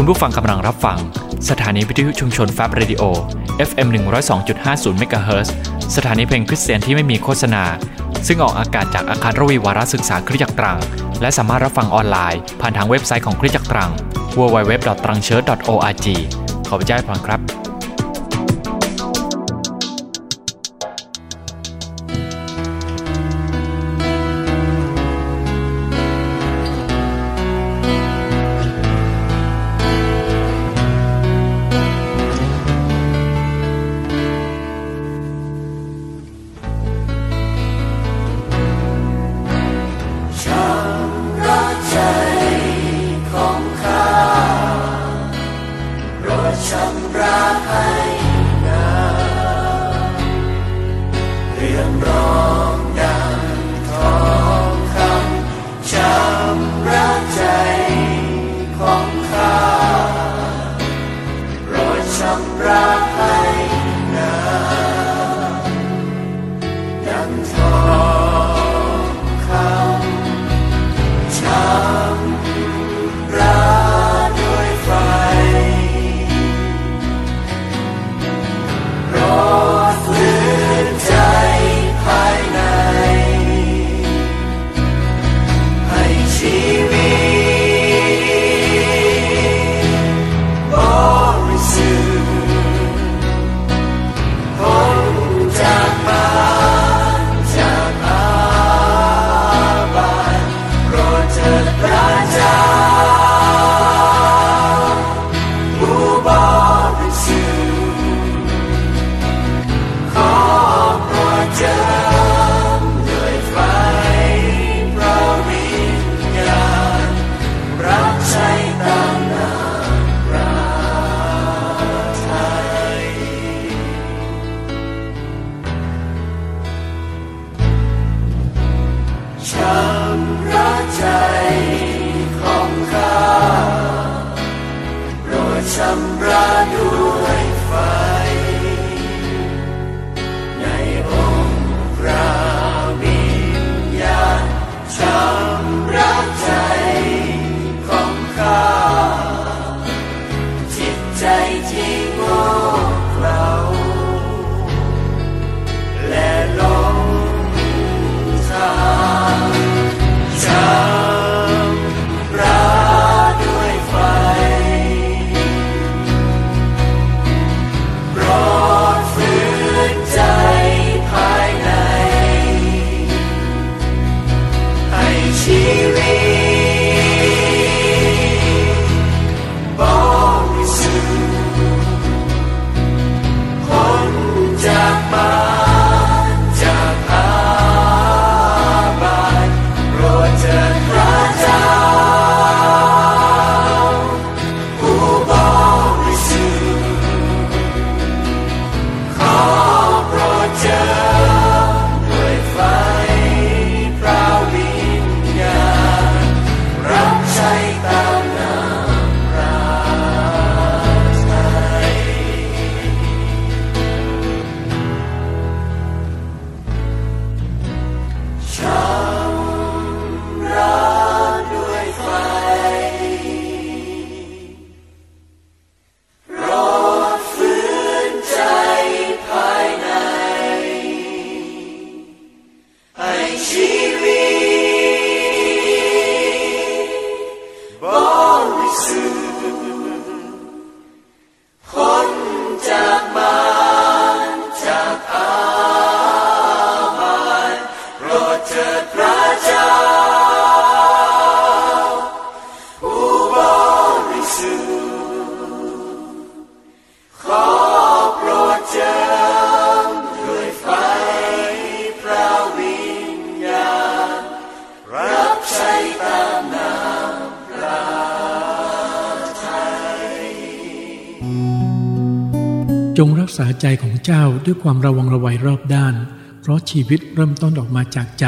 คุณผู้ฟังกำลังรับฟัง สถานีวิทยุชุมชนแฟบ Radio FM 102.50เมกะเฮิรตซ์สถานีเพลงคริสเตียนที่ไม่มีโฆษณา ซึ่งออกอากาศจากอาคารรวีวารศึกษาคริสตจักรตรัง และสามารถรับฟังออนไลน์ผ่านทางเว็บไซต์ของคริสตจักรตรัง www.trangchurch.org ขอพระเจ้าให้พรครับ ษาใจของเจ้าด้วยความระวังระวัยรอบด้าน เพราะชีวิตเริ่มต้นออกมาจากใจ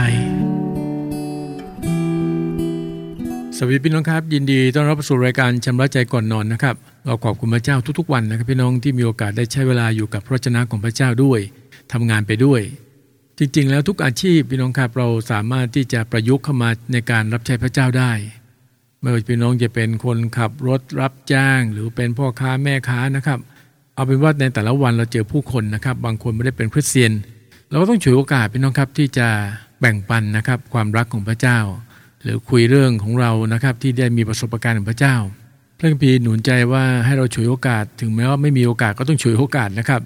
สวัสดีพี่น้องครับ ยินดีต้อนรับสู่รายการชำระใจก่อนนอนนะครับ เราขอบคุณพระเจ้าทุกๆวันนะครับ พี่น้องที่มีโอกาสได้ใช้เวลาอยู่กับพระชนะของพระเจ้าด้วยทำงานไปด้วย จริงๆ แล้วทุกอาชีพพี่น้องครับเราสามารถที่จะประยุกต์เข้ามาในการรับใช้พระเจ้าได้ไม่ว่าพี่น้องจะเป็นคนขับรถรับจ้าง หรือเป็นพ่อค้าแม่ค้านะครับ เอาเป็นว่าในแต่ละวันเราเจอผู้คนนะครับ บางคนไม่ได้เป็นคริสเตียน เราก็ต้องฉวยโอกาสพี่น้องครับที่จะแบ่งปันนะครับความรักของพระเจ้า หรือคุยเรื่องของเรานะครับที่ได้มีประสบการณ์ของพระเจ้าพระคัมภีร์หนุนใจว่าให้เราฉวยโอกาส ถึงแม้ว่าไม่มีโอกาสก็ต้องฉวยโอกาสนะครับ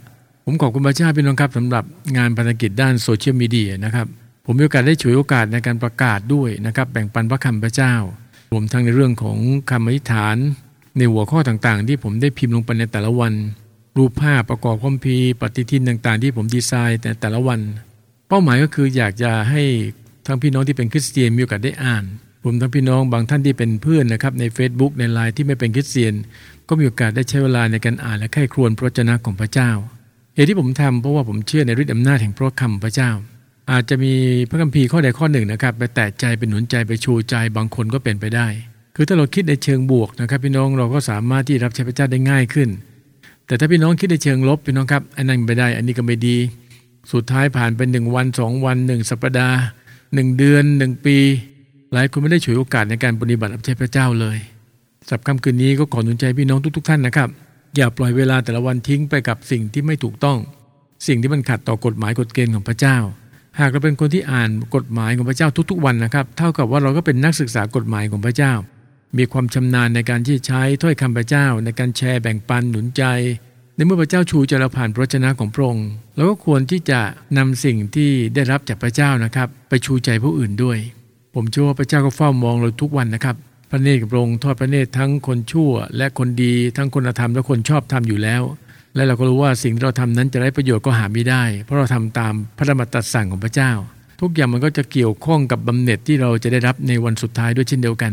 ผมขอบคุณพระเจ้าพี่น้องครับสำหรับงานภารกิจด้านโซเชียลมีเดียนะครับผมมีโอกาสได้ฉวยโอกาสในการประกาศด้วยนะครับแบ่งปันพระคำพระเจ้ารวมทั้งในเรื่องของคำอธิษฐาน ในหัวข้อต่างๆ ที่ผมได้พิมพ์ลงไปในแต่ละวัน รูปภาพประกอบคัมภีร์ปฏิทินต่างๆ ที่ผมดีไซน์แต่แต่ละวัน เป้าหมายก็คืออยากจะให้ทั้งพี่น้องที่เป็นคริสเตียนมีโอกาสได้อ่านรวมทั้งพี่น้องบางท่านที่เป็นเพื่อนนะครับใน Facebook ในไลน์ที่ไม่เป็นคริสเตียน ก็มีโอกาสได้ใช้เวลาในการอ่านและไข้ครวญพระเจ้าของพระเจ้าเหตุที่ผมทำเพราะว่าผมเชื่อในฤทธิอำนาจแห่งพระคำพระเจ้า อาจจะมีพระคัมภีร์ข้อใดข้อหนึ่งนะครับไปแตะใจเป็นหนุนใจไปชูใจบางคนก็เป็นไปได้ คือถ้าเราคิดในเชิงบวกนะครับ พี่น้องเราก็สามารถที่รับใช้พระเจ้าได้ง่ายขึ้น แต่ถ้าพี่น้องคิดในเชิงลบพี่น้องครับอันนั้นไม่ได้ อันนี้ก็ไม่ดี สุดท้ายผ่านไปหนึ่งวันสองวันหนึ่งสัปดาห์หนึ่งเดือนหนึ่งปี หลายคนไม่ได้ฉวยโอกาสในการปฏิบัติรับใช้พระเจ้าเลยสับคำคืนนี้ก็ขอหนุนใจพี่น้องทุก ๆ ท่านนะครับ อย่าปล่อยเวลาแต่ละวันทิ้งไปกับสิ่งที่ไม่ถูกต้อง สิ่งที่มันขัดต่อกฎหมายกฎเกณฑ์ของพระเจ้า หากเราเป็นคนที่อ่านกฎหมายของพระเจ้าทุก ๆ วันนะครับ เท่ากับว่าเราก็เป็นนักศึกษากฎหมายของพระเจ้า มีความชำนาญในการที่ใช้ถ้อยคำพระเจ้า ในการแชร์แบ่งปันหนุนใจ ในเมื่อพระเจ้าชูใจเราผ่านพระชนะของพระองค์เราก็ควรที่จะนำสิ่งที่ได้รับจากพระเจ้านะครับ ไปชูใจผู้อื่นด้วย ผมเชื่อว่าพระเจ้าก็เฝ้ามองเราทุกวันนะครับพระเนตรกับพระองค์ทอดพระเนตรทั้งคนชั่ว และคนดีทั้งคนธรรมและคนชอบทำอยู่แล้ว และเราก็รู้ว่าสิ่งที่เราทำนั้นจะได้ประโยชน์ก็หาไม่ได้ เพราะเราทำตามพระธรรมตรัสสั่งของพระเจ้า ทุกอย่างมันก็จะเกี่ยวข้องกับบำเหน็จที่เราจะได้รับในวันสุดท้ายด้วยเช่นเดียวกัน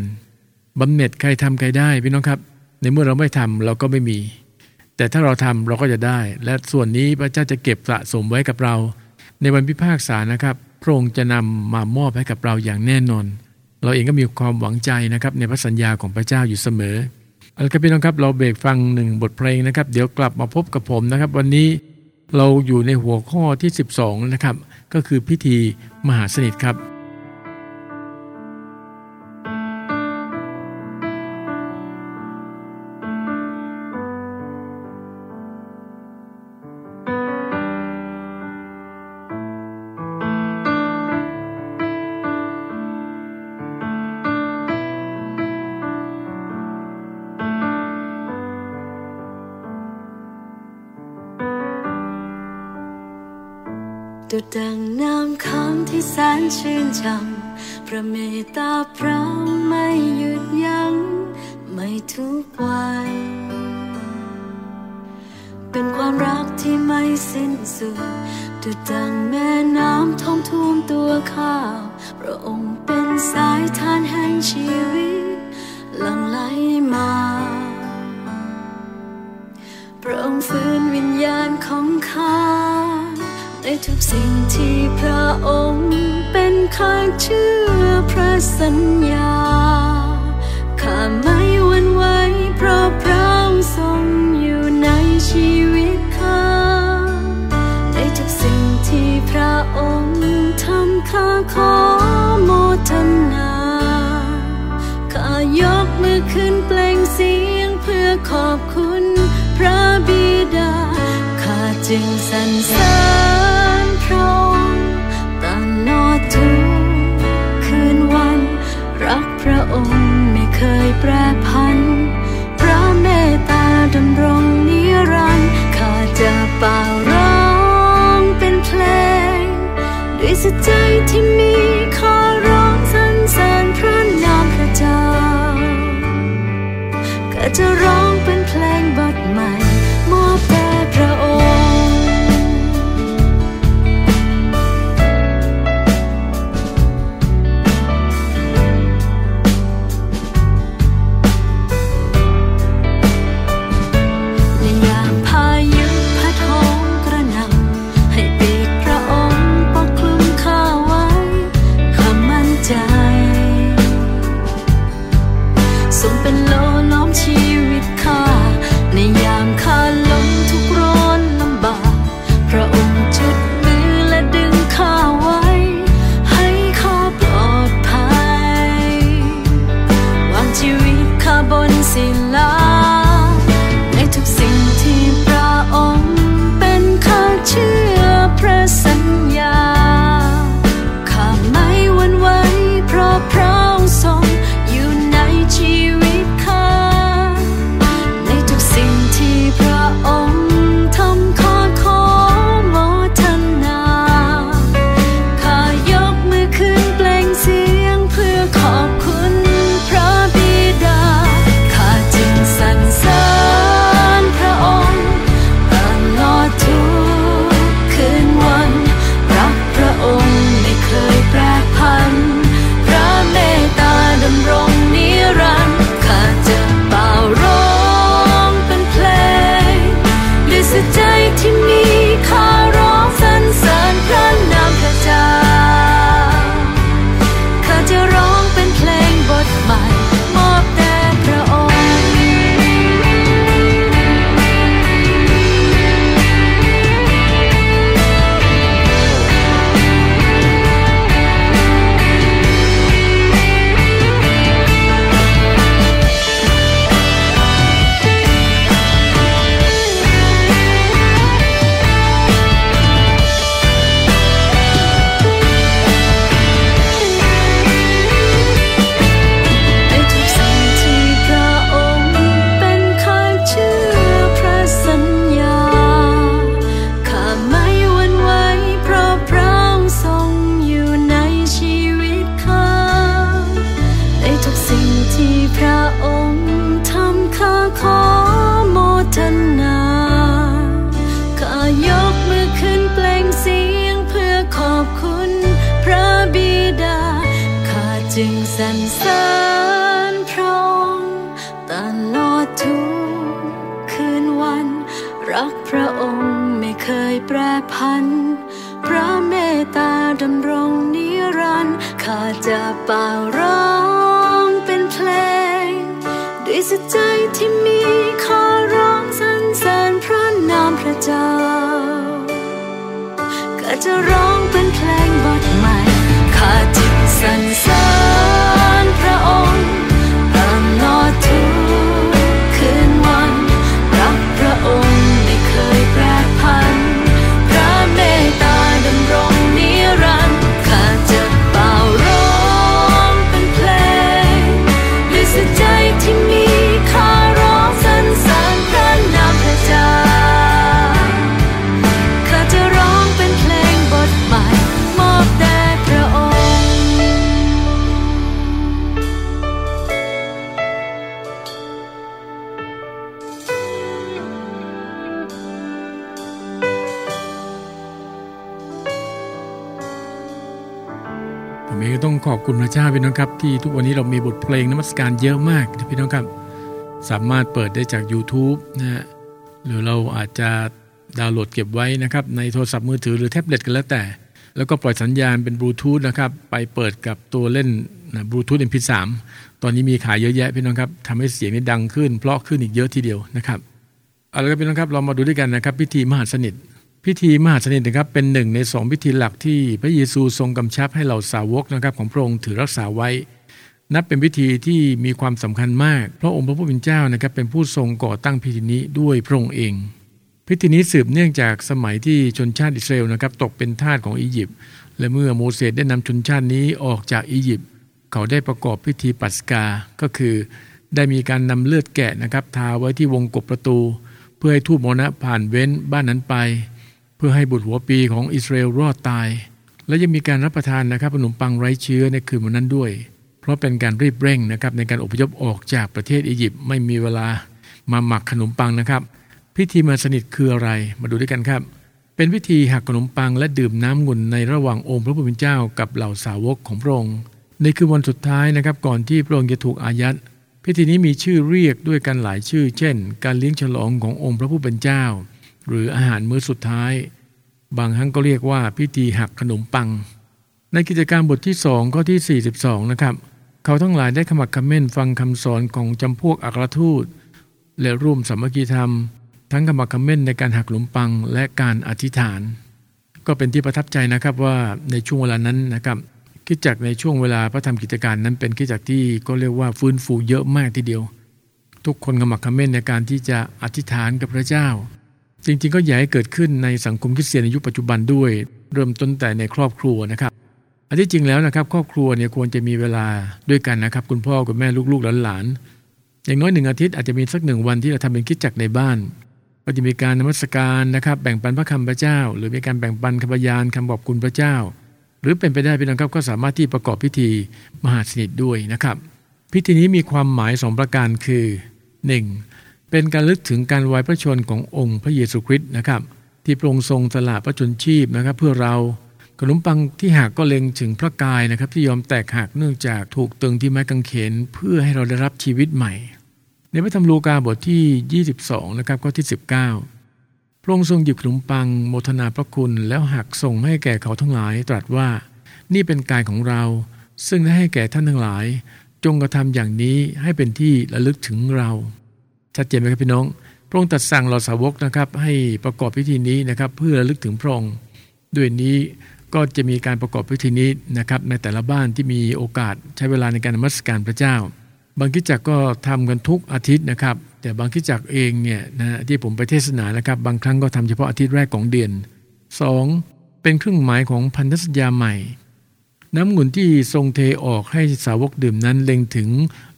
บำเหน็จใครทำใครได้พี่น้องครับ ในเมื่อเราไม่ทำเราก็ไม่มี แต่ถ้าเราทำเราก็จะได้ และส่วนนี้พระเจ้าจะเก็บสะสมไว้กับเรา ในวันพิพากษานะครับ พระองค์จะนำมามอบให้กับเราอย่างแน่นอน เราเองก็มีความหวังใจนะครับในพระสัญญาของพระเจ้าอยู่เสมอเอาละครับพี่น้องครับเราเบรกฟังหนึ่งบทเพลงนะครับ เดี๋ยวกลับมาพบกับผมนะครับ วันนี้เราอยู่ในหัวข้อที่ 12 นะครับ ก็คือพิธีมหาสนิทครับ ดุดดังน้ำคำที่แสนชื่นช่ำพระเมตตาพระไม่หยุดยัง้งไม่ทุกวันเป็นความรักที่ไม่สิ้นสุดดุดดังแม่น้ำท่องท่วมตัวข้าพระองค์เป็นสายทานแห่งชีวิตหลั่งไหลมาพระองค์ฟื้นวิญญาณของข้า ในทุกสิ่งที่พระองค์เป็นข้าเชื่อพระสัญญา ข้าไม่หวั่นไหวเพราะพระองค์ทรงอยู่ในชีวิตข้าในทุกสิ่งที่พระองค์ทำข้าขอโมทนา ข้ายกมือขึ้นเปล่งเสียงเพื่อขอบคุณพระบิดา ข้าจึงสรรเสริญ แปรพัน พระเมตตาดำรงนิรันดร์ข้าจะเป่าร้องเป็นเพลง ด้วยสัจใจที่มีข้าร้องสรรเสริญพระนามพระเจ้าข้าจะร้อง ระเจ้าพี่น้องครับที่ทุกวันนี้เรามีบทเพลงนมัสการเยอะมากนะพี่น้องครับ สามารถเปิดได้จาก YouTube นะฮะหรือเราอาจจะดาวน์โหลดเก็บไว้นะครับในโทรศัพท์มือถือหรือแท็บเล็ตกันแล้วแต่ แล้วก็ปล่อยสัญญาณเป็นบลูทูธนะครับไปเปิดกับตัวเล่นนะบลูทูธ MP3 ตอนนี้มีขายเยอะแยะพี่น้องครับทำให้เสียงนี้ดังขึ้น เพราะขึ้นอีกเยอะทีเดียวนะครับเอาละครับพี่น้องครับเรามาดูด้วยกันนะครับ พิธีมหาสนิท พิธีมหาสนิทนะครับเป็นหนึ่งในสองพิธีหลักที่พระเยซูทรงกำชับให้เหล่าสาวกนะครับของพระองค์ถือรักษาไว้ นับเป็นพิธีที่มีความสำคัญมากเพราะองค์พระผู้เป็นเจ้านะครับเป็นผู้ทรงก่อตั้งพิธีนี้ด้วยพระองค์เอง พิธีนี้สืบเนื่องจากสมัยที่ชนชาติอิสราเอลนะครับตกเป็นทาสของอียิปต์และเมื่อโมเสสได้นำชนชาตินี้ออกจากอียิปต์เขาได้ประกอบพิธีปัสกา ก็คือได้มีการนำเลือดแกะนะครับทาไว้ที่วงกบประตู เพื่อให้ทูตมรณะผ่านเว้นบ้านนั้นไป พื่อให้บุตรหัวปีของอิสราเอลรอดตาย และยังมีการรับประทานนะครับขนมปังไร้เชื้อในคืนวันนั้นด้วย เพราะเป็นการรีบเร่งนะครับในการอพยพออกจากประเทศอียิปต์ไม่มีเวลามาหมักขนมปังนะครับ พิธีมาสนิทคืออะไรมาดูด้วยกันครับ เป็นพิธีหักขนมปังและดื่มน้ำงุ่นในระหว่างองค์พระผู้เป็นเจ้ากับเหล่าสาวกของพระองค์ในคืนวันสุดท้ายนะครับก่อนที่พระองค์จะถูกอายัดพิธีนี้มีชื่อเรียกด้วยกันหลายชื่อ เช่น การเลี้ยงฉลองขององค์พระผู้เป็นเจ้า หรืออาหารมื้อสุดท้าย บางครั้งก็เรียกว่าพิธีหักขนมปัง ในกิจการบทที่2ข้อที่ 42 นะครับ เขาทั้งหลายได้ขมักขม้นฟังคำสอนของจำพวกอัครทูต และร่วมสามัคคีธรรม ทั้งขมักขม้นในการหักขนมปังและการอธิษฐาน ก็เป็นที่ประทับใจนะครับว่าในช่วงเวลานั้นนะครับคิดจักรในช่วงเวลาพระธรรมกิจการนั้นเป็นคิดจักรที่ก็เรียกว่าฟื้นฟูเยอะมากทีเดียว ทุกคนขมักขม้นในการที่จะอธิษฐานกับพระเจ้า จริงๆ ก็อยากให้เกิดขึ้นในสังคมคริสเตียนในยุคปัจจุบันด้วย เริ่มต้นแต่ในครอบครัวนะครับอันที่จริงแล้วนะครับ ครอบครัวเนี่ยควรจะมีเวลาด้วยกันนะครับ คุณพ่อคุณแม่ลูกๆหลานๆอย่างน้อยหนึ่งอาทิตย์อาจจะมีสักหนึ่งวันที่เราทำเป็นคิดจักในบ้าน ก็จะมีการนมัสการนะครับ แบ่งปันพระคำพระเจ้า หรือมีการแบ่งปันคำพยานคำบอกคุณพระเจ้า หรือเป็นไปได้พี่น้องครับก็สามารถที่ประกอบพิธีมหาสนิทด้วยนะครับ พิธีนี้มีความหมายสองประการคือ 1. เป็นการลึกถึงการไว้พระชนขององค์พระเยซูคริสต์นะครับ ที่พระองค์ทรงสละพระชนชีพนะครับ เพื่อเราขนมปังที่หักก็เล็งถึงพระกายนะครับ ที่ยอมแตกหักเนื่องจากถูกตึงที่ไม้กางเขนเพื่อให้เราได้รับชีวิตใหม่ ในพระธรรมลูกาบทที่ 22 นะครับข้อที่ 19 พระองค์ทรงหยิบขนมปังโมทนาพระคุณแล้วหักส่งให้แก่เขาทั้งหลาย ตรัสว่านี่เป็นกายของเรา ซึ่งได้ให้แก่ท่านทั้งหลาย จงกระทำอย่างนี้ให้เป็นที่ระลึกถึงเรา ชัดเจนไหมครับพี่น้อง พระองค์ตรัสสั่งเราสาวกนะครับ ให้ประกอบพิธีนี้นะครับ เพื่อระลึกถึงพระองค์ด้วยนี้ก็จะมีการประกอบพิธีนี้นะครับในแต่ละบ้านที่มีโอกาสใช้เวลาในการนมัสการพระเจ้า บางคิดจักก็ทำกันทุกอาทิตย์นะครับ แต่บางคิดจักเองเนี่ยนะที่ผมไปเทศนานะครับ บางครั้งก็ทำเฉพาะอาทิตย์แรกของเดือน 2. เป็นเครื่องหมายของพันธสัญญาใหม่ น้ำงุ่นที่ทรงเทออกให้สาวกดื่มนั้นเล็งถึง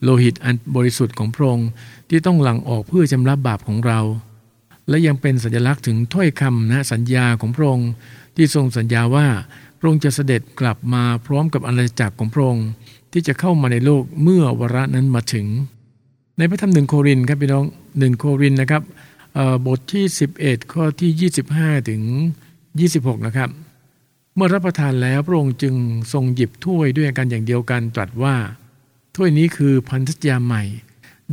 โลหิตอันบริสุทธิ์ของพระองค์ที่ต้องหลั่งออกเพื่อชำระบาปของเรา และยังเป็นสัญลักษณ์ถึงถ้อยคำนะสัญญาของพระองค์ที่ทรงสัญญาว่าพระองค์จะเสด็จกลับมาพร้อมกับอาณาจักรของพระองค์ที่จะเข้ามาในโลกเมื่อวาระนั้นมาถึง ในพระธรรมหนึ่งโครินครับพี่น้องหนึ่งโครินนะครับบทที่ 11 ข้อที่ 25 ถึง 26 นะครับ เมื่อรับประทานแล้วพระองค์จึงทรงหยิบถ้วยด้วยกันอย่างเดียวกันตรัสว่า ถ้วยนี้คือพันธสัญญาใหม่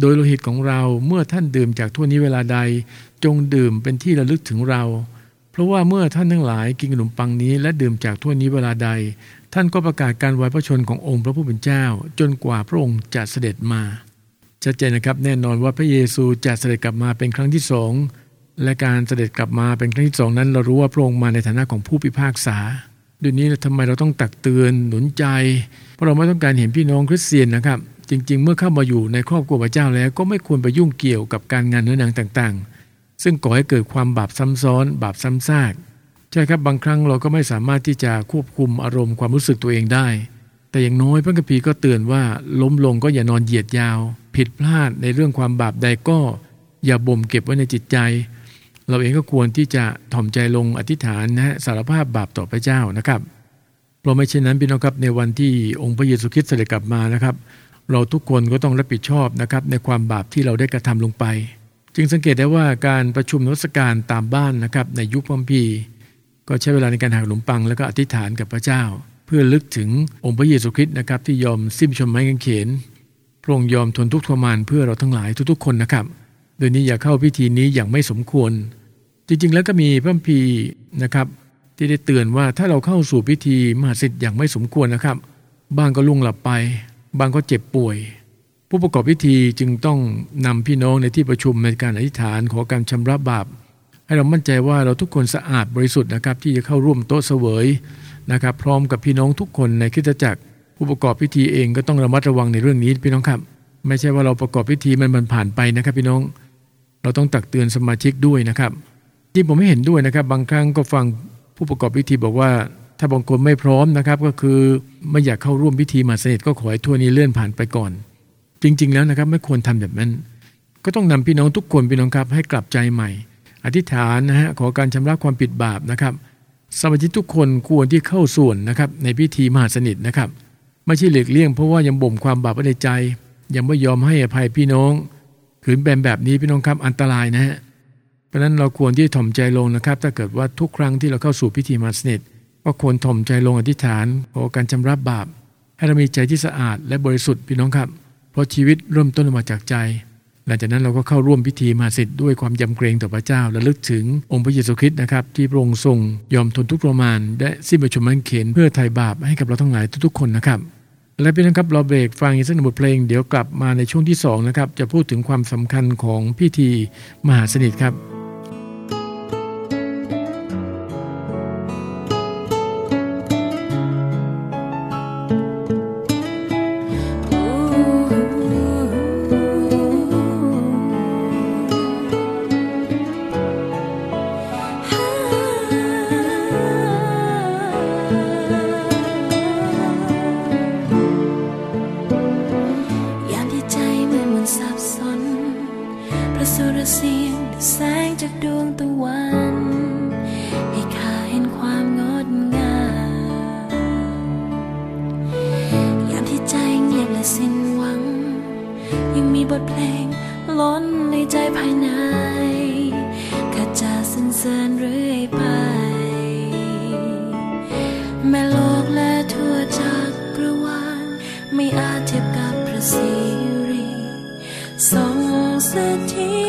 โดยโลหิตของเราเมื่อท่านดื่มจากถ้วยนี้เวลาใด จงดื่มเป็นที่ระลึกถึงเรา เพราะว่าเมื่อท่านทั้งหลายกินขนมปังนี้และดื่มจากถ้วยนี้เวลาใด ท่านก็ประกาศการไว้พระชนขององค์พระผู้เป็นเจ้า จนกว่าพระองค์จะเสด็จมาชัดเจนนะครับแน่นอนว่าพระเยซูจะเสด็จกลับมาเป็นครั้งที่สองและการเสด็จกลับมาเป็นครั้งที่สองนั้น เรารู้ว่าพระองค์มาในฐานะของผู้พิพากษา ด้วยนี้ทำไมเราต้องตักเตือนหนุนใจ เพราะเราไม่ต้องการเห็นพี่น้องคริสเตียนนะครับ จริง ๆ เมื่อเข้ามาอยู่ในครอบครัวพระเจ้าแล้ว ก็ไม่ควรไปยุ่งเกี่ยวกับการงานเนื้อหนังต่างๆ ซึ่งก่อให้เกิดความบาปซ้ำซ้อน บาปซ้ำซากใช่ครับบางครั้งเราก็ไม่สามารถที่จะควบคุมอารมณ์ความรู้สึกตัวเองได้ แต่อย่างน้อยพระคัมภีร์ก็เตือนว่าล้มลงก็อย่านอนเหยียดยาว ผิดพลาดในเรื่องความบาปใดก็ อย่าบ่มเก็บไว้ในจิตใจ เราเองก็ควรที่จะถ่อมใจลงอธิษฐานนะฮะสารภาพบาปต่อพระเจ้านะครับเพราะไม่เช่นนั้นพี่น้องครับในวันที่องค์พระเยซูคริสต์เสด็จกลับมานะครับ เราทุกคนก็ต้องรับผิดชอบนะครับในความบาปที่เราได้กระทำลงไป จึงสังเกตได้ว่าการประชุมนวัตการตามบ้านนะครับในยุคพัมพีก็ใช้เวลาในการหักขนมปังแล้วก็อธิษฐานกับพระเจ้า เพื่อลึกถึงองค์พระเยซูคริสต์นะครับที่ยอมสิ้นชมไม้กางเขนพระองค์ยอมทนทุกข์ทรมานเพื่อเราทั้งหลายทุกๆ คนนะครับ โดยนี้อย่าเข้าพิธีนี้อย่างไม่สมควร จริงๆ แล้วก็มีพระคัมภีร์นะครับ ที่ได้เตือนว่าถ้าเราเข้าสู่พิธีมหาสิทธิ์อย่างไม่สมควรนะครับ บางก็ลุ่งหลับไป บางก็เจ็บป่วย ผู้ประกอบพิธีจึงต้องนำพี่น้องในที่ประชุมในการอธิษฐานขอการชำระบาป ให้เรามั่นใจว่าเราทุกคนสะอาดบริสุทธิ์นะครับ ที่จะเข้าร่วมโต๊ะเสวยนะครับ พร้อมกับพี่น้องทุกคนในคริสตจักร ผู้ประกอบพิธีเองก็ต้องระมัดระวังในเรื่องนี้พี่น้องครับ ไม่ใช่ว่าเราประกอบพิธีมันมันผ่านไปนะครับ พี่น้อง เราต้องตักเตือนสมาชิกด้วยนะครับ ที่ผมไม่เห็นด้วยนะครับ บางครั้งก็ฟังผู้ประกอบพิธีบอกว่า ถ้าบางคนไม่พร้อมนะครับ ก็คือไม่อยากเข้าร่วมพิธีมาสนิทก็ขอให้ทั่วนี้เลื่อนผ่านไปก่อน จริง ๆ แล้วนะครับ ไม่ควรทำแบบนั้น ก็ต้องนำพี่น้องทุกคนพี่น้องครับให้กลับใจใหม่ อธิษฐานนะฮะขอการชำระความผิดบาปนะครับสมาชิกทุกคนควรที่เข้าส่วนนะครับในพิธีมหาสนิทนะครับ ไม่ใช่หลีกเลี่ยงเพราะว่ายังบ่มความบาปไว้ในใจ ยังไม่ยอมให้อภัยพี่น้องขืนแบนแบบนี้พี่น้องครับอันตรายนะฮะ เพราะนั้นเราควรที่ถ่อมใจลงนะครับ ถ้าเกิดว่าทุกครั้งที่เราเข้าสู่พิธีมาสนิทก็ควรถ่อมใจลงอธิษฐานขอการชำระบบาป ให้เรามีใจที่สะอาดและบริสุทธิ์พี่น้องครับ เพราะชีวิตเริ่มต้นมาจากใจ หลังจากนั้นเราก็เข้าร่วมพิธีมาสิทธิ์ด้วยความยำเกรงต่อพระเจ้าและลึกถึงองค์พระเยซูคริสต์นะครับ ที่พระองค์ทรงยอมทนทุกข์ทรมานและสิ้นประชนมันเข็นเพื่อไถ่บาปให้กับเราทั้งหลายทุกๆคนนะครับและพี่น้องครับเราเบรกฟังอีกสักหนึ่งบทเพลงเดี๋ยวกลับมาในช่วงที่2นะครับจะพูดถึงความสำคัญของพิธีมหาสนิทครับ สุ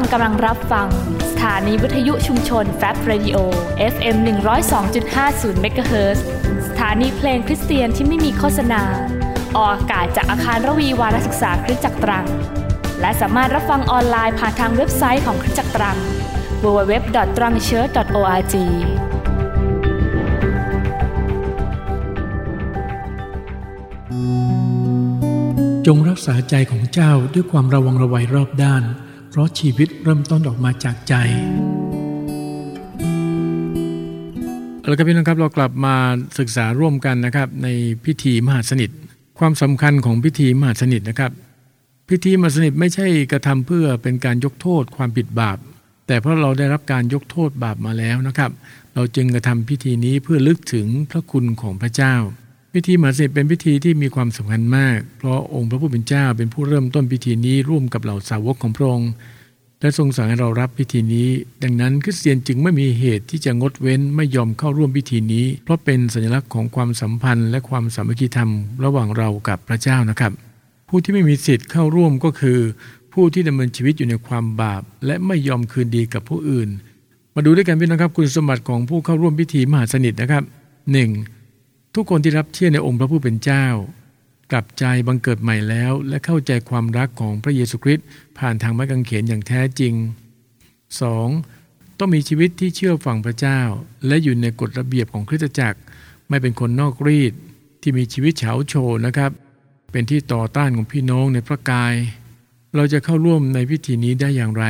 านกำลังรับฟัง สถานีวิทยุชุมชนแฟบ Radio FM 102.50เมกะเฮิรตซ์สถานีเพลงคริสเตียนที่ไม่มีโฆษณา ออกอากาศจากอาคารรวีวารศึกษาคริสตจักรตรัง และสามารถรับฟังออนไลน์ผ่านทางเว็บไซต์ของคริสตจักรตรัง www.trangchurch.org จงรักษาใจของเจ้าด้วยความระวังระวัยรอบด้าน เพราะชีวิตเริ่มต้นออกมาจากใจแล้วก็พี่น้องครับเรากลับมาศึกษาร่วมกันนะครับ ในพิธีมหาสนิท ความสำคัญของพิธีมหาสนิทนะครับ พิธีมหาสนิทไม่ใช่กระทำเพื่อเป็นการยกโทษความผิดบาป แต่เพราะเราได้รับการยกโทษบาปมาแล้วนะครับ เราจึงกระทำพิธีนี้เพื่อลึกถึงพระคุณของพระเจ้า พิธีมหาสนิทเป็นพิธีที่มีความสำคัญมาก เพราะองค์พระผู้เป็นเจ้าเป็นผู้เริ่มต้นพิธีนี้ร่วมกับเหล่าสาวกของพระองค์และทรงสั่งให้เรารับพิธีนี้ ดังนั้นคริสเตียนจึงไม่มีเหตุที่จะงดเว้นไม่ยอมเข้าร่วมพิธีนี้ เพราะเป็นสัญลักษณ์ของความสัมพันธ์ และความสามัคคีธรรม ระหว่างเรากับพระเจ้านะครับ ผู้ที่ไม่มีสิทธิ์เข้าร่วมก็คือ ผู้ที่ดำเนินชีวิตอยู่ในความบาป และไม่ยอมคืนดีกับผู้อื่น มาดูด้วยกันพี่น้องครับคุณสมบัติของผู้เข้าร่วมพิธีมหาสนิทนะครับ 1. ทุกคนที่รับเชื่อในองค์พระผู้เป็นเจ้า กลับใจบังเกิดใหม่แล้ว และเข้าใจความรักของพระเยซูคริสต์ผ่านทางไม้กางเขนอย่างแท้จริง 2. ต้องมีชีวิตที่เชื่อฟังพระเจ้า และอยู่ในกฎระเบียบของคริสตจักร ไม่เป็นคนนอกรีดที่มีชีวิตเฉาโชนะครับ เป็นที่ต่อต้านของพี่น้องในพระกาย เราจะเข้าร่วมในพิธีนี้ได้อย่างไร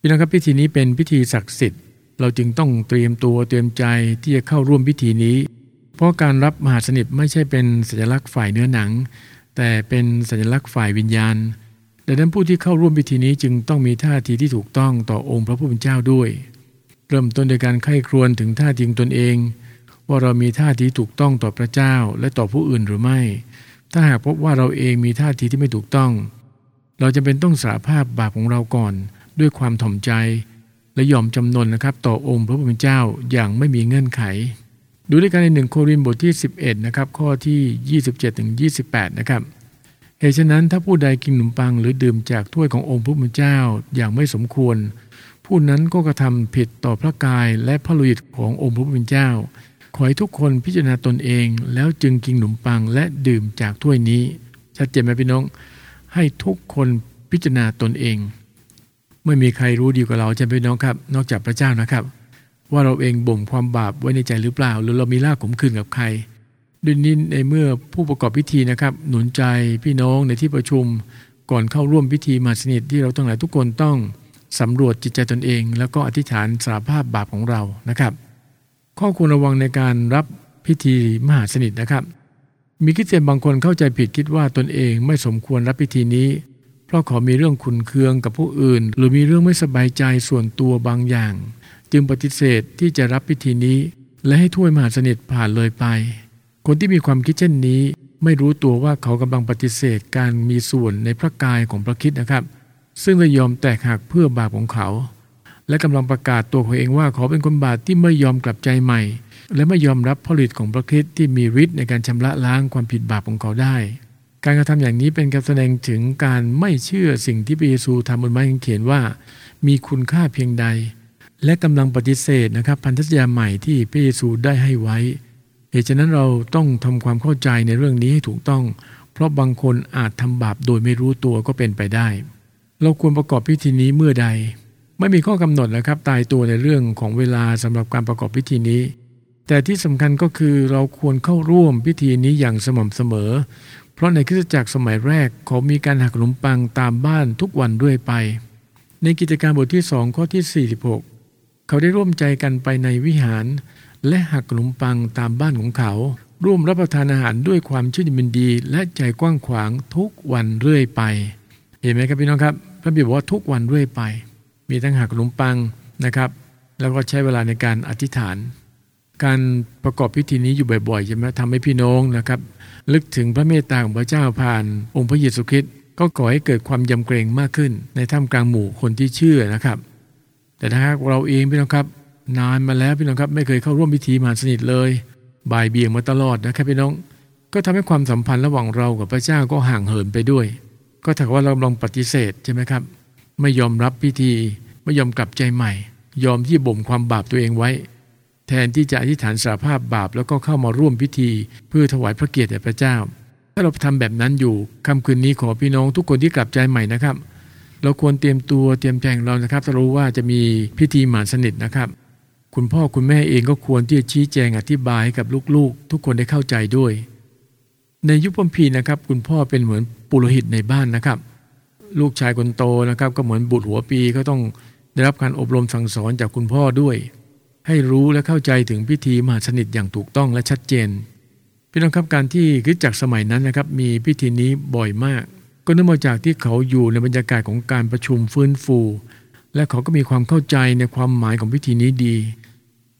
พี่น้องครับพิธีนี้เป็นพิธีศักดิ์สิทธิ์ เราจึงต้องเตรียมตัวเตรียมใจที่จะเข้าร่วมพิธีนี้ เพราะการรับมหาสนิทไม่ใช่เป็นสัญลักษณ์ฝ่ายเนื้อหนัง แต่เป็นสัญลักษณ์ฝ่ายวิญญาณดังนั้นผู้ที่เข้าร่วมพิธีนี้จึงต้องมีท่าทีที่ถูกต้องต่อองค์พระผู้เป็นเจ้าด้วย เริ่มต้นโดยการไข้ครวญถึงท่าทีตนเอง ว่าเรามีท่าทีถูกต้องต่อพระเจ้าและต่อผู้อื่นหรือไม่ ถ้าหากพบว่าเราเองมีท่าทีที่ไม่ถูกต้อง เราจะเป็นต้องสาภาพบาปของเราก่อน ด้วยความถ่อมใจ และยอมจำนนนะครับ ต่อองค์พระผู้เป็นเจ้าอย่างไม่มีเงื่อนไข ดูด้วยกันในหนึ่งโครินบทที่ 11นะครับข้อที่ 27ถึง28 นะครับเหตุฉะนั้นถ้าผู้ใดกินขนมปังหรือดื่มจากถ้วยขององค์พระผู้เป็นเจ้าอย่างไม่สมควร ผู้นั้นก็กระทำผิดต่อพระกายและพระลุยขององค์พระผู้เป็นเจ้า ขอให้ทุกคนพิจารณาตนเอง แล้วจึงกินขนมปังและดื่มจากถ้วยนี้ชัดเจนไหมพี่น้อง ให้ทุกคนพิจารณาตนเอง ไม่มีใครรู้ดีกว่าเราจะพี่น้องครับ นอกจากพระเจ้านะครับ ว่าเราเองบ่มความบาปไว้ในใจหรือเปล่า หรือเรามีลาขมขื่นกับใครด้วยนี้ในเมื่อผู้ประกอบพิธีนะครับ หนุนใจพี่น้องในที่ประชุม ก่อนเข้าร่วมพิธีมาสนิทที่เราทั้งหลายทุกคนต้องสำรวจจิตใจตนเอง แล้วก็อธิษฐานสารภาพบาปของเรานะครับ ข้อควรระวังในการรับพิธีมหาสนิทนะครับ มีคิดเตียนบางคนเข้าใจผิดคิดว่าตนเองไม่สมควรรับพิธีนี้ เพราะขอมีเรื่องขุนเคืองกับผู้อื่น หรือมีเรื่องไม่สบายใจส่วนตัวบางอย่าง จึงปฏิเสธที่จะรับพิธีนี้ และให้ถ้วยมหาสนิทผ่านเลยไป คนที่มีความคิดเช่นนี้ ไม่รู้ตัวว่าเขากำลังปฏิเสธการมีส่วนในพระกายของพระคิดนะครับ ซึ่งเลยยอมแตกหักเพื่อบาปของเขา และกำลังประกาศตัวเขาเองว่าเขาเป็นคนบาปที่ไม่ยอมกลับใจใหม่ และไม่ยอมรับผลิตของพระคิดที่มีฤทธิ์ในการชำระล้างความผิดบาปของเขาได้การกระทำอย่างนี้เป็นการแสดงถึงการไม่เชื่อสิ่งที่พระเยซูทำบนไม้กางเขนว่า มีคุณค่าเพียงใด และกำลังปฏิเสธนะครับ พันธสัญญาใหม่ที่พระเยซูได้ให้ไว้ เหตุฉะนั้นเราต้องทำความเข้าใจในเรื่องนี้ให้ถูกต้อง เพราะบางคนอาจทำบาปโดยไม่รู้ตัวก็เป็นไปได้ เราควรประกอบพิธีนี้เมื่อใด ไม่มีข้อกำหนดนะครับตายตัวในเรื่องของเวลาสำหรับการประกอบพิธีนี้ แต่ที่สำคัญก็คือเราควรเข้าร่วมพิธีนี้อย่างสม่ำเสมอ เพราะในคริสตจักรสมัยแรกเขามีการหักขนมปังตามบ้านทุกวันด้วยไป ในกิจการบทที่สองข้อที่ 46 เขาได้ร่วมใจกันไปในวิหาร และหักขนมปังตามบ้านของเขา ร่วมรับประทานอาหารด้วยความชื่นชมดี และใจกว้างขวางทุกวันเรื่อยไป เห็นไหมครับพี่น้องครับ พระบิดาบอกว่าทุกวันเรื่อยไป มีทั้งหักขนมปังนะครับ แล้วก็ใช้เวลาในการอธิษฐาน การประกอบพิธีนี้อยู่บ่อยๆใช่ไหมทำให้พี่น้องนะครับลึกถึงพระเมตตาของพระเจ้าผ่านองค์พระเยซูคริสต์ก็ก่อให้เกิดความยำเกรงมากขึ้น ในท่ามกลางหมู่คนที่เชื่อนะครับ แต่ถ้าเราเองพี่น้องครับ นานมาแล้วพี่น้องครับไม่เคยเข้าร่วมพิธีมหาสนิทเลย บ่ายเบี่ยงมาตลอดนะครับพี่น้อง ก็ทำให้ความสัมพันธ์ระหว่างเรากับพระเจ้าก็ห่างเหินไปด้วย ก็ถ้าว่าเราลองปฏิเสธใช่ไหมครับ ไม่ยอมรับพิธี ไม่ยอมกลับใจใหม่ ยอมที่บ่มความบาปตัวเองไว้ แทนที่จะอธิษฐานสารภาพบาปแล้วก็เข้ามาร่วมพิธี เพื่อถวายพระเกียรติแด่พระเจ้า ถ้าเราทำแบบนั้นอยู่ค่ำคืนนี้ขอพี่น้องทุกคนที่กลับใจใหม่นะครับ เราควรเตรียมตัวเตรียมใจของเรานะครับถ้ารู้ว่าจะมีพิธีหมานสนิทนะครับ คุณพ่อคุณแม่เองก็ควรที่จะชี้แจงอธิบายให้กับลูกๆ ทุกคนได้เข้าใจด้วย ในยุคพมพีนะครับ คุณพ่อเป็นเหมือนปุโรหิตในบ้านนะครับ ลูกชายคนโตนะครับ ก็เหมือนบุตรหัวปีก็ต้องได้รับการอบรมสั่งสอนจากคุณพ่อด้วย ให้รู้และเข้าใจถึงพิธีมหาสนิทอย่างถูกต้องและชัดเจนพี่น้องครับการที่คริสจักรสมัยนั้นนะครับ มีพิธีนี้บ่อยมาก ก็เนื่องมาจากที่เขาอยู่ในบรรยากาศของการประชุมฟื้นฟู และเขาก็มีความเข้าใจในความหมายของพิธีนี้ดี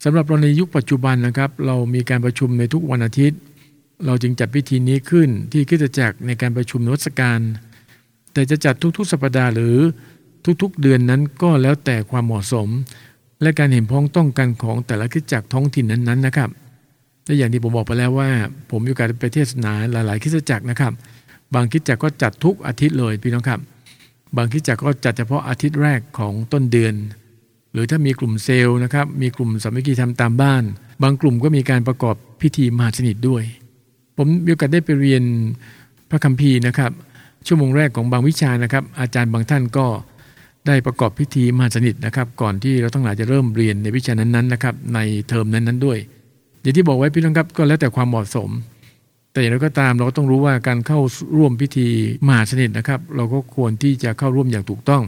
สำหรับเราในยุคปัจจุบันนะครับ เรามีการประชุมในทุกวันอาทิตย์ เราจึงจัดพิธีนี้ขึ้นที่คริสตจักรในการประชุมนวัตการแต่จะจัดทุกๆ สัปดาห์หรือทุกๆ เดือนนั้นก็แล้วแต่ความเหมาะสม และการเห็นพ้องต้องกันของแต่ละคริสตจักรท้องถิ่นนั้นๆนะครับและอย่างที่ผมบอกไปแล้วว่า ผมอยู่การไปเทศนาหลายๆคริสตจักรนะครับ บางคริสตจักก็จัดทุกอาทิตย์เลยพี่น้องครับ บางคริสตจักก็จัดเฉพาะอาทิตย์แรกของต้นเดือน หรือถ้ามีกลุ่มเซลล์นะครับ มีกลุ่มสามัคคีทำตามบ้าน บางกลุ่มก็มีการประกอบพิธีมหาสนิทด้วย ผมมีโอกาสได้ไปเรียนพระคัมภีร์นะครับ ชั่วโมงแรกของบางวิชานะครับ อาจารย์บางท่านก็ได้ประกอบพิธีมหาสนิทนะครับ ก่อนที่เราต้งหลายจะเริ่มเรียนในวิชานั้นๆนะครับ ในเทอมนั้นๆด้วย อย่างที่บอกไว้พี่น้องครับก็แล้วแต่ความเหมาะสม แต่อย่างไรก็ตามเราก็ต้องรู้ว่าการเข้าร่วมพิธีมหาสนิทนะครับ เราก็ควรที่จะเข้าร่วมอย่างถูกต้อง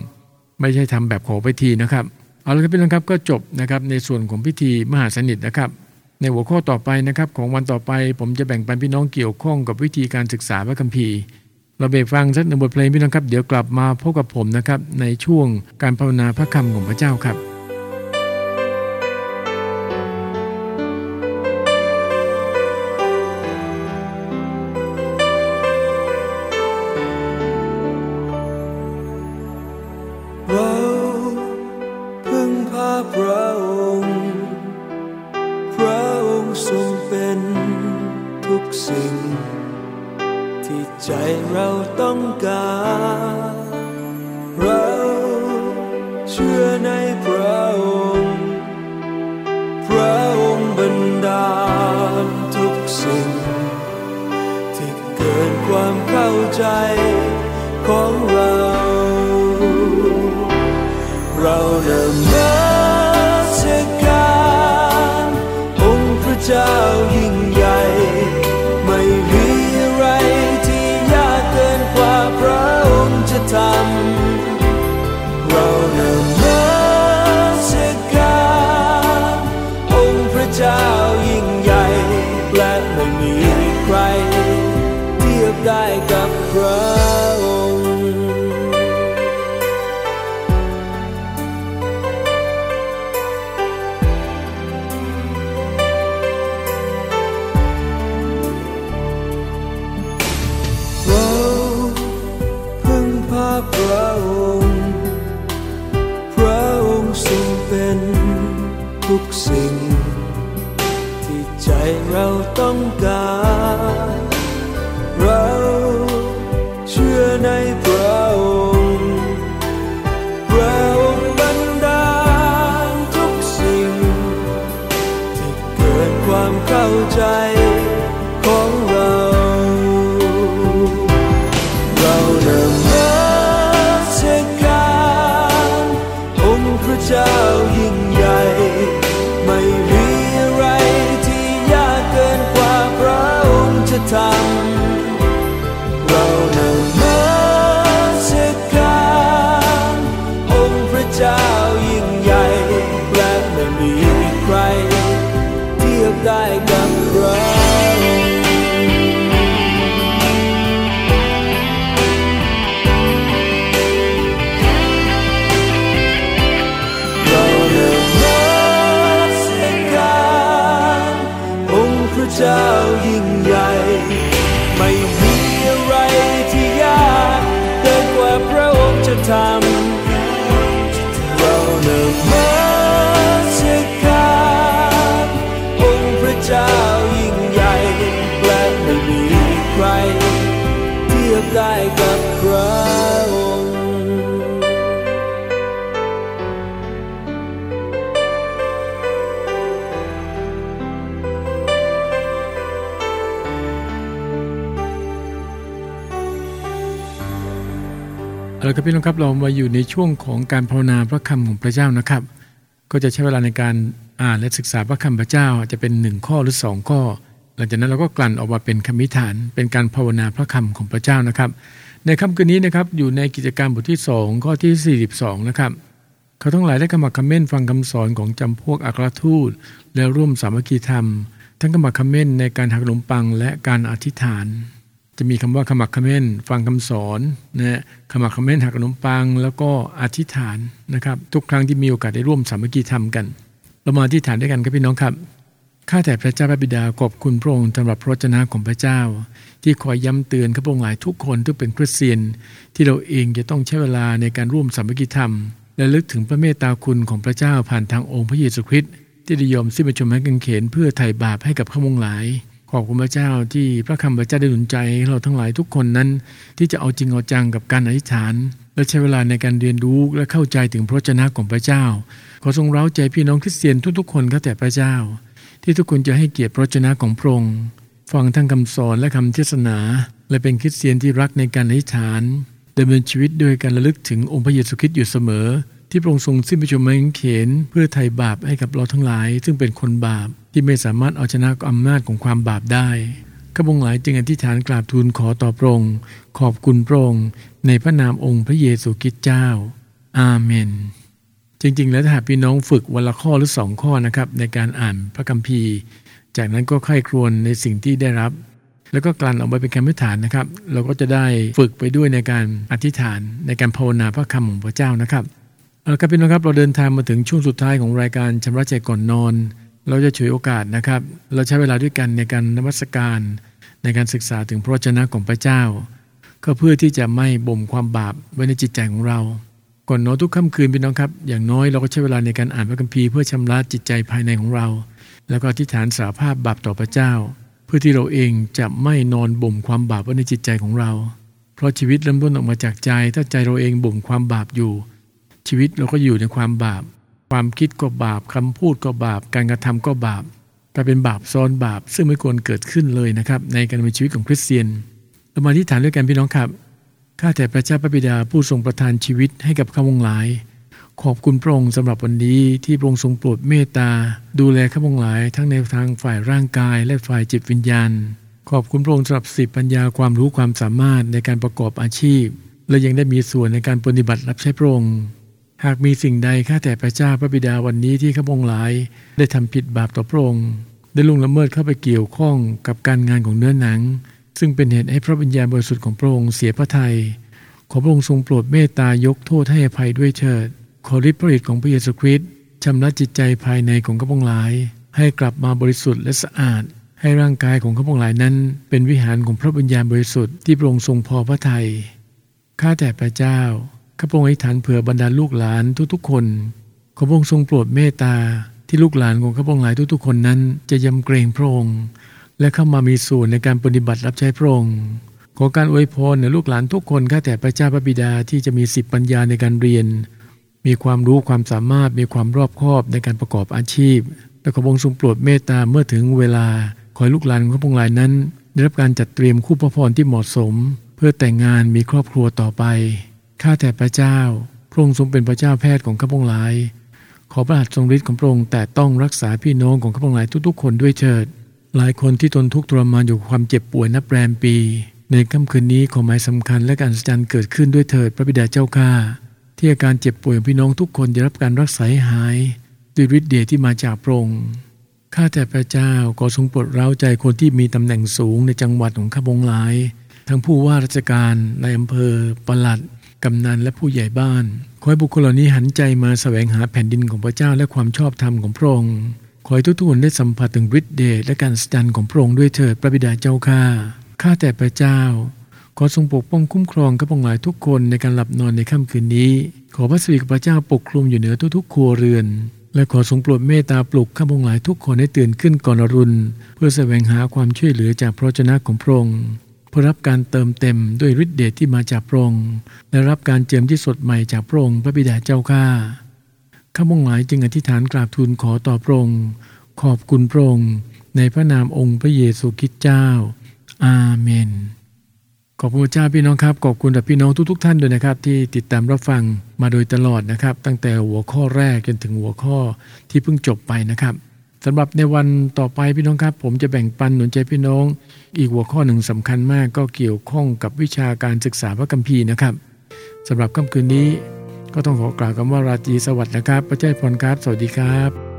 ไม่ใช่ทำแบบขอพิธีนะครับเอาละครับพี่น้องครับก็จบนะครับในส่วนของพิธีมหาสนิทนะครับ ในหัวข้อต่อไปนะครับของวันต่อไปผมจะแบ่งปันพี่น้องเกี่ยวข้องกับวิธีการศึกษาพระคัมภีร์ เราเบรกฟังสักหนึ่งบทเพลงพี่น้องครับเดี๋ยวกลับมาพบกับผมนะครับในช่วงการภาวนาพระคำของพระเจ้าครับ 照应。 แล้วก็พี่น้องครับเรามาอยู่ในช่วงของการภาวนาพระคำของพระเจ้านะครับ ก็จะใช้เวลาในการอ่านและศึกษาพระคำพระเจ้าจะเป็นหนึ่งข้อหรือสองข้อ หลังจากนั้นเราก็กลั่นออกมาเป็นคำมิฐาน เป็นการภาวนาพระคำของพระเจ้านะครับ ในค่ำคืนนี้นะครับอยู่ในกิจกรรมบทที่ 2 ข้อที่ 42 นะครับเขาทั้งหลายได้กำมักคำเม่นฟังคำสอนของจำพวกอัครทูต และร่วมสามัคคีธรรม ทั้งกำมักคำเม่นในการหักขนมปังและการอธิษฐาน จะมีคำว่าขมักขม้นฟังคำสอนนะขมักขม้นหักขนมปัง แล้วก็อธิษฐานนะครับ ทุกครั้งที่มีโอกาสได้ร่วมสามัคคีธรรมกัน เรามาอธิษฐานด้วยกันครับพี่น้องครับข้าแต่พระเจ้าพระบิดาขอบคุณพระองค์สำหรับพระวจนะของพระเจ้า ที่คอยย้ำเตือนข้าพระองค์หลายทุกคนที่เป็นคริสเตียน ที่เราเองจะต้องใช้เวลาในการร่วมสามัคคีธรรม และลึกถึงพระเมตตาคุณของพระเจ้าผ่านทางองค์พระเยซูคริสต์ที่ได้ยอมสิ้นพระชนม์ให้กังเขนเพื่อไถ่บาปให้กับข้าพระองค์หลาย ขอบคุณพระเจ้าที่พระคำพระเจ้าได้หนุนใจเราทั้งหลายทุกคนนั้น ที่จะเอาจริงเอาจังกับการอธิษฐาน และใช้เวลาในการเรียนรู้และเข้าใจถึงพระวจนะของพระเจ้า ขอทรงเร้าใจพี่น้องคริสเตียนทุกๆคนข้าแต่พระเจ้า ที่ทุกคนจะให้เกียรติพระวจนะของพระองค์ฟังทั้งคำสอนและคำเทศนา และเป็นคริสเตียนที่รักในการอธิษฐานดำเนินชีวิตโดยการระลึกถึงองค์พระเยซูคริสต์อยู่เสมอ ที่พระองค์ทรงสิ้นพระชนม์เขนเพื่อไถ่บาปให้กับเราทั้งหลาย ซึ่งเป็นคนบาป ที่ไม่สามารถเอาชนะอำนาจของความบาปได้ข้าพงหลายจึงอธิษฐานกราบทูลขอต่อพระองค์ขอบคุณพระองค์ในพระนามองค์พระเยซูคริสต์เจ้า อาเมน จริง ๆ แล้วถ้าหากพี่น้องฝึกวันละข้อหรือสองข้อนะครับ ในการอ่านพระคัมภีร์ จากนั้นก็ค่อยครวญในสิ่งที่ได้รับ แล้วก็กลั่นออกมาเป็นคำอธิฐานนะครับ เราก็จะได้ฝึกไปด้วยในการอธิษฐานในการภาวนาพระคำของพระเจ้านะครับเอาละครับพี่น้องครับเราเดินทางมาถึงช่วงสุดท้ายของรายการชำระใจก่อนนอน เราจะฉวยโอกาสนะครับ เราใช้เวลาด้วยกันในการนมัสการ ในการศึกษาถึงพระวจนะของพระเจ้า ก็เพื่อที่จะไม่บ่มความบาปไว้ในจิตใจของเรา ก่อนนอนทุกค่ำคืนพี่น้องครับ อย่างน้อยเราก็ใช้เวลาในการอ่านพระคัมภีร์เพื่อชำระจิตใจภายในของเรา แล้วก็อธิษฐานสารภาพบาปต่อพระเจ้า เพื่อที่เราเองจะไม่นอนบ่มความบาปไว้ในจิตใจของเรา เพราะชีวิตเริ่มต้นออกมาจากใจ ถ้าใจเราเองบ่มความบาปอยู่ ชีวิตเราก็อยู่ในความบาป ความคิดก็บาปคำพูดก็บาป การกระทำก็บาปกลายเป็นบาปซ้อนบาป ซึ่งไม่ควรเกิดขึ้นเลยนะครับ ในการดำเนินชีวิตของคริสเตียนเรามาที่ฐานด้วยกันพี่น้องครับข้าแต่พระเจ้าพระบิดาผู้ทรงประทานชีวิตให้กับข้าวงหลาย ขอบคุณพระองค์สำหรับวันนี้ที่พระองค์ทรงโปรดเมตตา ดูแลข้าวงหลาย ทั้งในทางฝ่ายร่างกายและฝ่ายจิตวิญญาณ ขอบคุณพระองค์สำหรับสิบปัญญาความรู้ความสามารถในการประกอบอาชีพ และยังได้มีส่วนในการปฏิบัติรับใช้พระองค์ หากมีสิ่งใดข้าแต่พระเจ้าพระบิดาวันนี้ที่ข้าพงหลาย ได้ทำผิดบาปต่อพระองค์ ได้ลุงละเมิดเข้าไปเกี่ยวข้องกับการงานของเนื้อหนัง ซึ่งเป็นเหตุให้พระวิญญาณบริสุทธิ์ของพระองค์เสียพระทัยขอพระองค์ทรงโปรดเมตตายกโทษให้อภัยด้วยเถิด ขอฤทธิ์พระฤทธิ์ของพระเยซูคริสต์ชำระจิตใจภายในของข้าพงหลาย ให้กลับมาบริสุทธิ์และสะอาด ให้ร่างกายของข้าพงหลายนั้น เป็นวิหารของพระวิญญาณบริสุทธิ์ที่พระองค์ทรงพอพระทัยข้าแต่พระเจ้า ข้าพระองค์อธิษฐานเผื่อบรรดาลูกหลานทุกๆ คนขอพระองค์ทรงโปรดเมตตาที่ลูกหลานของข้าพระองค์หลายทุกๆ คนนั้น จะยำเกรงพระองค์ และเข้ามามีส่วนในการปฏิบัติรับใช้พระองค์ขอการอวยพรในลูกหลานทุกคนข้าแต่พระเจ้าพระบิดาที่จะมีสิบปัญญาในการเรียน มีความรู้ความสามารถมีความรอบคอบในการประกอบอาชีพ และขอพระองค์ทรงโปรดเมตตาเมื่อถึงเวลาขอให้ลูกหลานของข้าพระองค์หลายนั้น ได้รับการจัดเตรียมคู่พระพรที่เหมาะสม เพื่อแต่งงานมีครอบครัวต่อไป ข้าแต่พระเจ้า พระองค์ทรงเป็นพระเจ้าแพทย์ของข้าพงหลาย ขอพระหัตถ์ทรงฤทธิ์ของพระองค์แต่ต้องรักษาพี่น้องของข้าพงหลายทุกๆ คนด้วยเถิด หลายคนที่ทนทุกข์ทรมานอยู่ความเจ็บป่วยนับแรมปี ในค่ำคืนนี้ขอหมายสำคัญและการสัจจ์เกิดขึ้นด้วยเถิดพระบิดาเจ้าข้าที่อาการเจ็บป่วยของพี่น้องทุกคนได้รับการรักษาให้หายด้วยฤทธิ์เดชที่มาจากพระองค์ข้าแต่พระเจ้าขอทรงโปรดเร้าใจคนที่มีตำแหน่งสูงในจังหวัดของข้าพงหลาย ทั้งผู้ว่าราชการในอำเภอปลัด กำนันและผู้ใหญ่บ้าน ขอให้บุคคลเหล่านี้หันใจมาแสวงหาแผ่นดินของพระเจ้าและความชอบธรรมของพระองค์ขอให้ทุกๆคนได้สัมผัสถึงฤทธิ์เดชและการสัจจ์ของพระองค์ด้วยเถิดพระบิดาเจ้าข้าข้าแต่พระเจ้า ขอทรงปกป้องคุ้มครองข้าพงหลายทุกคนในการหลับนอนในค่ำคืนนี้ ขอพระสิริของพระเจ้าปกคลุมอยู่เหนือทุกๆครัวเรือน และขอทรงโปรดเมตตาปลุกข้าพงหลายทุกคนให้ตื่นขึ้นก่อนอรุณ เพื่อแสวงหาความช่วยเหลือจากพระเจ้าของพระองค์ เพื่อรับการเติมเต็มด้วยฤทธิเดชที่มาจากพระองค์และรับการเจิมที่สดใหม่จากพระองค์พระบิดาเจ้าข้าข้าพงหลายจึงอธิษฐานกราบทูลขอต่อพระองค์ ขอบคุณพระองค์ ในพระนามองค์พระเยซูคริสต์เจ้า อาเมน ขอบคุณเจ้าพี่น้องครับ ขอบคุณกับพี่น้องทุก ๆ ท่านด้วยนะครับ ที่ติดตามรับฟังมาโดยตลอดนะครับ ตั้งแต่หัวข้อแรกจนถึงหัวข้อที่เพิ่งจบไปนะครับ สำหรับในวันต่อไปพี่น้องครับ ผมจะแบ่งปันหนุนใจพี่น้อง อีกหัวข้อหนึ่งสำคัญมากก็เกี่ยวข้องกับวิชาการศึกษาพระคัมภีร์นะครับสำหรับค่ำคืนนี้ ก็ต้องขอกล่าวคำว่าราตรีสวัสดิ์นะครับ พระเจ้าพรครับ สวัสดีครับ